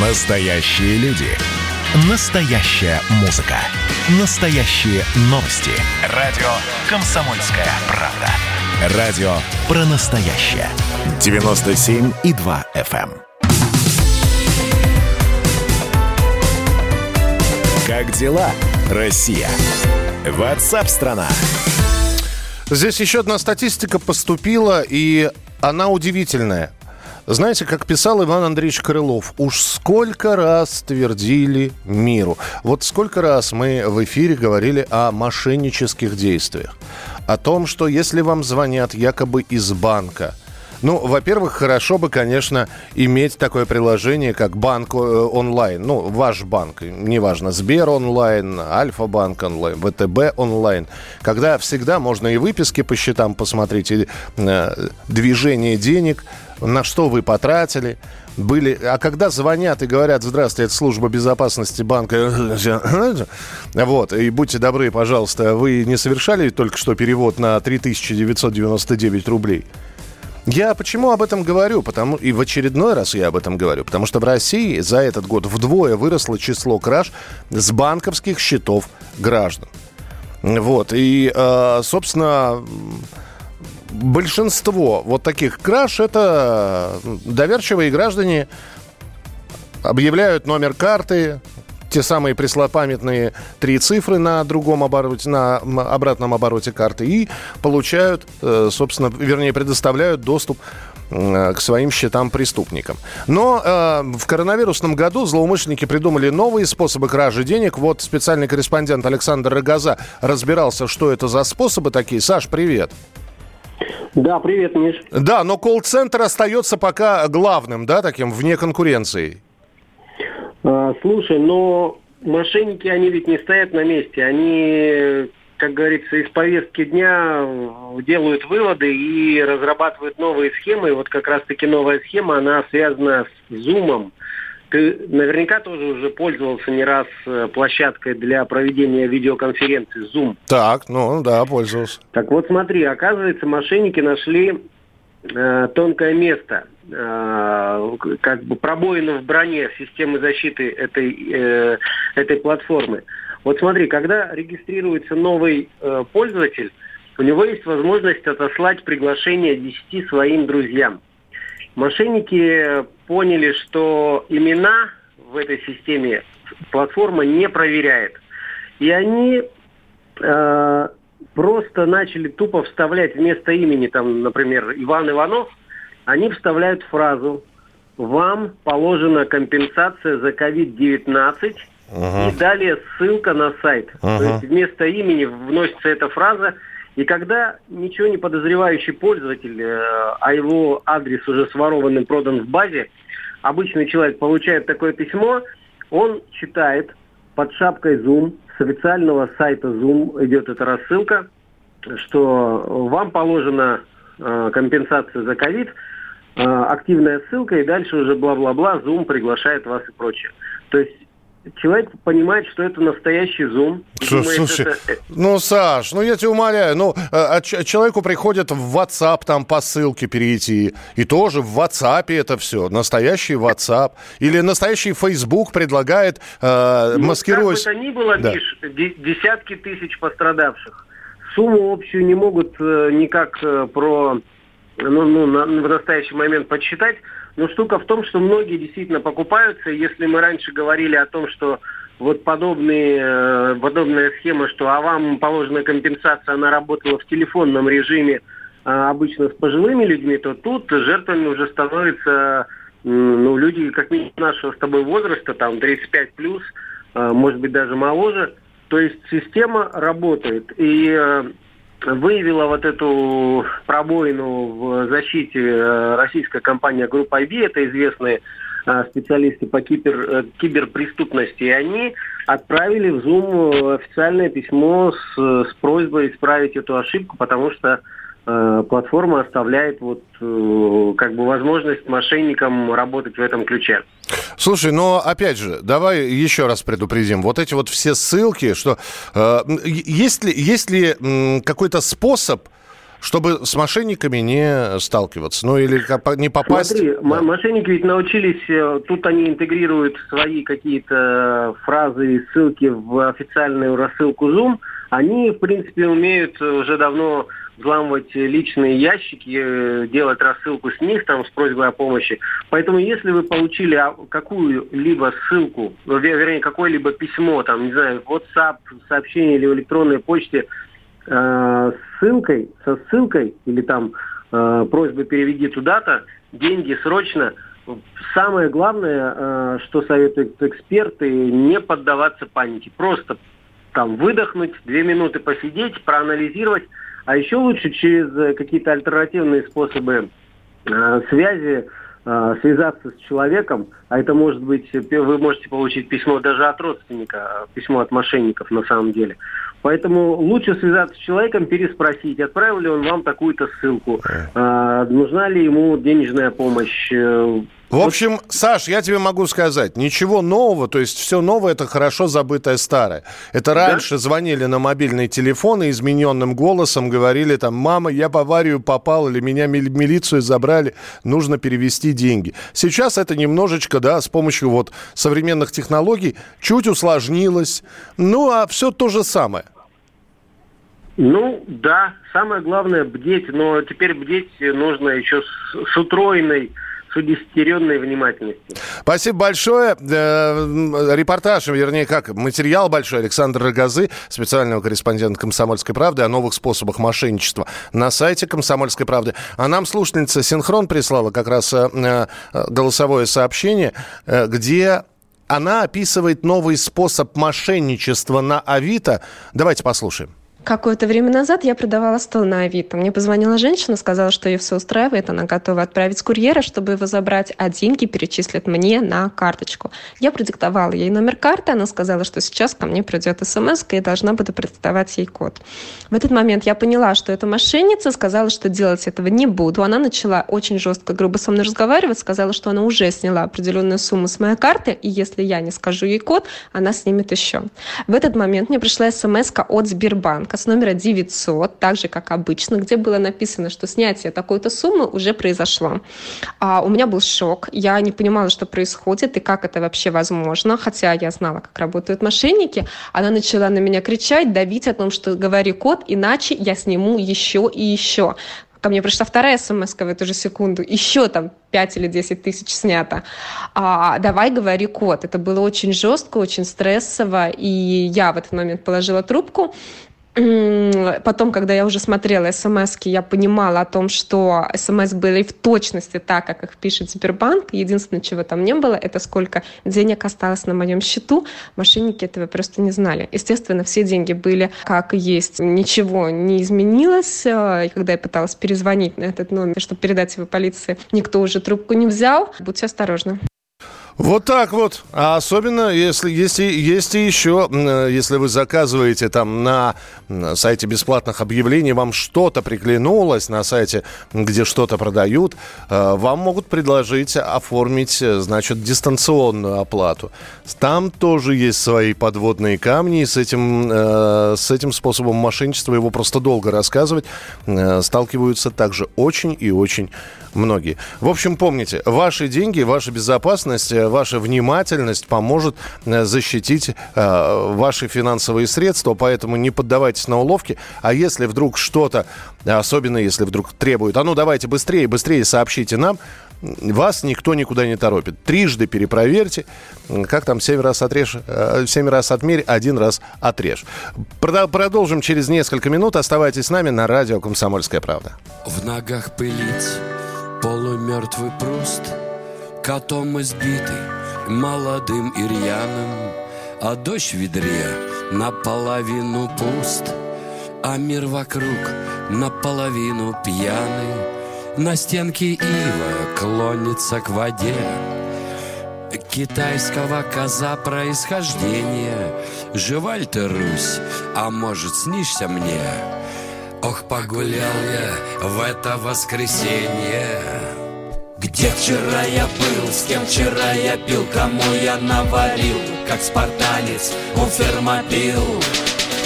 Настоящие люди. Настоящая музыка. Настоящие новости. Радио «Комсомольская правда». Радио про настоящее. 97,2 FM. эм. Как дела, Россия? Ватсап-страна! Здесь еще одна статистика поступила, и она удивительная. Знаете, как писал Иван Андреевич Крылов, уж сколько раз твердили миру. Вот сколько раз мы в эфире говорили о мошеннических действиях. О том, что если вам звонят якобы из банка – ну, во-первых, хорошо бы, конечно, иметь такое приложение, как банк э, онлайн. Ну, ваш банк, неважно, Сбер онлайн, Альфа-банк онлайн, ВТБ онлайн. Когда всегда можно и выписки по счетам посмотреть, и э, движение денег, на что вы потратили были... А когда звонят и говорят, здравствуйте, это служба безопасности банка, вот, и будьте добры, пожалуйста, вы не совершали только что перевод на 3999 рублей? Я почему об этом говорю? Потому и в очередной раз я об этом говорю, потому что в России за этот год вдвое выросло число краж с банковских счетов граждан. Вот и, э, собственно, большинство вот таких краж это доверчивые граждане объявляют номер карты, те самые преслопамятные три цифры на другом обороте, на обратном обороте карты и получают, э, собственно, вернее, предоставляют доступ к своим счетам преступникам. Но э, в коронавирусном году злоумышленники придумали новые способы кражи денег. Вот специальный корреспондент Александр Рогоза разбирался, что это за способы такие. Саш, привет. Да, привет, Миш. Да, но колл-центр остается пока главным, да, таким, вне конкуренции. А, слушай, но мошенники, они ведь не стоят на месте. Они, как говорится, из повестки дня делают выводы и разрабатывают новые схемы. И вот как раз-таки новая схема, она связана с Zoom. Ты наверняка тоже уже пользовался не раз э, площадкой для проведения видеоконференции Zoom. Так, ну да, пользовался. Так вот смотри, оказывается, мошенники нашли э, тонкое место – Э, как бы пробоину в броне системы защиты этой, э, этой платформы. Вот смотри, когда регистрируется новый пользователь, у него есть возможность отослать приглашение 10 своим друзьям. Мошенники поняли, что имена в этой системе платформа не проверяет. И они просто начали тупо вставлять вместо имени, там, например, Иван Иванов, они вставляют фразу «Вам положена компенсация за COVID-19» Ага. И далее ссылка на сайт. Ага. То есть вместо имени вносится эта фраза. И когда ничего не подозревающий пользователь, э, а его адрес уже сворованным продан в базе, обычный человек получает такое письмо, он читает под шапкой Zoom, с официального сайта Zoom идет эта рассылка, что вам положена э, компенсация за ковид, Э, активная ссылка, и дальше уже бла-бла-бла, Zoom приглашает вас и прочее. То есть человек понимает, что это настоящий. Слушай, думает, слушай это... ну, Саш, ну я тебя умоляю, ну, а, а человеку приходит в WhatsApp там по ссылке перейти, и тоже в WhatsApp это все, настоящий WhatsApp, или настоящий Facebook предлагает, э, ну, маскируясь... Как бы то ни было, да. Миш, десятки тысяч пострадавших. Сумму общую не могут э, никак э, про ну, ну, на, в настоящий момент подсчитать. Но штука в том, что многие действительно покупаются. Если мы раньше говорили о том, что вот подобные, э, подобная схема, что а вам положена компенсация, она работала в телефонном режиме а, обычно с пожилыми людьми, то тут жертвами уже становятся ну, люди как минимум нашего с тобой возраста, там 35 плюс, а, может быть даже моложе. То есть система работает. И э, выявила вот эту пробоину в защите э, российская компания Группа IB, это известные э, специалисты по кибер, э, киберпреступности, и они отправили в Zoom официальное письмо с, с просьбой исправить эту ошибку, потому что платформа оставляет вот э, как бы возможность мошенникам работать в этом ключе. Слушай, но опять же, давай еще раз предупредим. Вот эти вот все ссылки, что э, есть ли, есть ли какой-то способ чтобы с мошенниками не сталкиваться, ну или не попасть. Смотри, да. мошенники ведь научились, э, тут они интегрируют свои какие-то фразы и ссылки в официальную рассылку Zoom. Они, в принципе, умеют уже давно взламывать личные ящики, э, делать рассылку с них там с просьбой о помощи. Поэтому если вы получили какую-либо ссылку, вернее, какое-либо письмо, там, не знаю, WhatsApp, сообщение или в электронной почте э, ссылкой, со ссылкой или там э, просьбой переведи туда-то, деньги срочно, самое главное, э, что советуют эксперты, не поддаваться панике. Просто там выдохнуть, две минуты посидеть, проанализировать, а еще лучше через э, какие-то альтернативные способы э, связи э, связаться с человеком, а это может быть, вы можете получить письмо даже от родственника, письмо от мошенников на самом деле. Поэтому лучше связаться с человеком, переспросить, отправил ли он вам такую-то ссылку, э, нужна ли ему денежная помощь, в общем, Саш, я тебе могу сказать, ничего нового, то есть все новое это хорошо забытое старое. Это раньше да? звонили на мобильный телефон и измененным голосом говорили там, мама, я в аварию попал или меня милицию забрали, нужно перевести деньги. Сейчас это немножечко, да, с помощью вот современных технологий чуть усложнилось, ну а все то же самое. Ну, да, самое главное бдеть, но теперь бдеть нужно еще с, с утроенной с удесятеренной внимательностью. Спасибо большое. Э, репортаж, вернее, как материал большой Александр Рогозы, специального корреспондента «Комсомольской правды» о новых способах мошенничества на сайте «Комсомольской правды». А нам слушательница «Синхрон» прислала как раз э, э, голосовое сообщение, где она описывает новый способ мошенничества на Авито. Давайте послушаем. Какое-то время назад я продавала стол на Авито. Мне позвонила женщина, сказала, что ее все устраивает, она готова отправить курьера, чтобы его забрать, а деньги перечислят мне на карточку. Я продиктовала ей номер карты, она сказала, что сейчас ко мне придет смс, и я должна буду продиктовать ей код. В этот момент я поняла, что это мошенница, сказала, что делать этого не буду. Она начала очень жестко, грубо со мной разговаривать, сказала, что она уже сняла определенную сумму с моей карты, и если я не скажу ей код, она снимет еще. В этот момент мне пришла смс от Сбербанка с номера 900, так же, как обычно, где было написано, что снятие такой-то суммы уже произошло. А у меня был шок, я не понимала, что происходит и как это вообще возможно, хотя я знала, как работают мошенники. Она начала на меня кричать, давить о том, что говори код, иначе я сниму еще и еще. Ко мне пришла вторая смс в эту же секунду. Еще там 5 или 10 тысяч снято. А, давай говори код. Это было очень жестко, очень стрессово. И я в этот момент положила трубку потом, когда я уже смотрела смс я понимала о том, что смс были в точности так, как их пишет Сбербанк. Единственное, чего там не было, это сколько денег осталось на моем счету. Мошенники этого просто не знали. Естественно, все деньги были как есть. Ничего не изменилось. Э, и когда я пыталась перезвонить на этот номер, чтобы передать его полиции, никто уже трубку не взял. Будьте осторожны. Вот так вот. А особенно, если, есть и еще, если вы заказываете там на сайте бесплатных объявлений, вам что-то приглянулось на сайте, где что-то продают, э, вам могут предложить оформить, э, значит, дистанционную оплату. Там тоже есть свои подводные камни, и с этим, э, с этим способом мошенничества его просто долго рассказывать сталкиваются также очень и очень многие. В общем, помните, ваши деньги, ваша безопасность, э, ваша внимательность поможет э, защитить э, ваши финансовые средства, поэтому не поддавайтесь на уловки. А если вдруг что-то, особенно если вдруг требует, а ну давайте быстрее, быстрее сообщите нам, вас никто никуда не торопит. Трижды перепроверьте. Как там, семь раз отрежь, семь раз отмерь, один раз отрежь. Продолжим через несколько минут. Оставайтесь с нами на радио «Комсомольская правда». В ногах пылить Полумертвый пруст, котом избитый, молодым и рьяным, А дождь в ведре наполовину пуст, А мир вокруг наполовину пьяный, На стенке ива клонится к воде, Китайского коза происхождения. Жива ты, Русь, а может, снишься мне? Ох, погулял я в это воскресенье Где вчера я был, с кем вчера я пил Кому я навалил, как спартанец у фермопил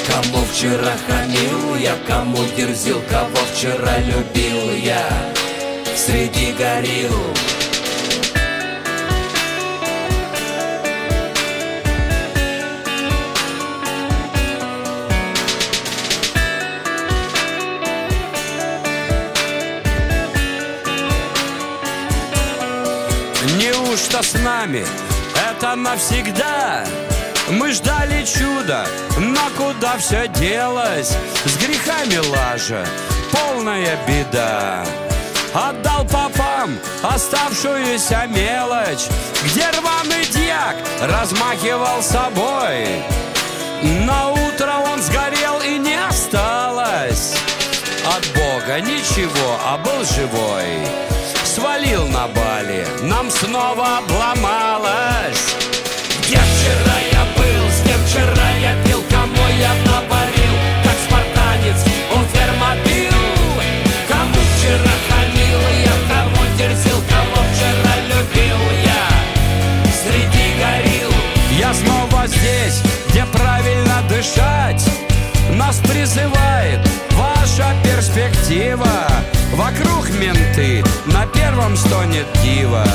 Кому вчера хамил я, кому дерзил, кого вчера любил я Среди горил Неужто с нами это навсегда? Мы ждали чуда, но куда все делось? С грехами лажа, полная беда. Отдал попам оставшуюся мелочь, Где рваный дьяк размахивал собой. На утро он сгорел и не осталось От Бога ничего, а был живой Свалил на Бали, нам снова обломалось. Где вчера я был, с кем вчера я пил Кому я напарил, как спартанец Он фермопил Кому вчера хамил я, кому дерзил Кого вчера любил я? Среди горил. Я снова здесь, где правильно дышать. Нас призывает ваша перспектива. Вокруг менты, на первом стонет дива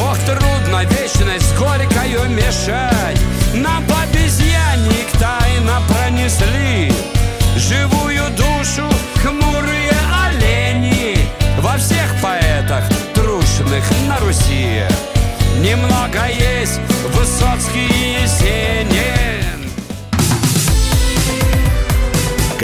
Ох, трудно вечность горькою мешать. Нам по обезьянник тайно пронесли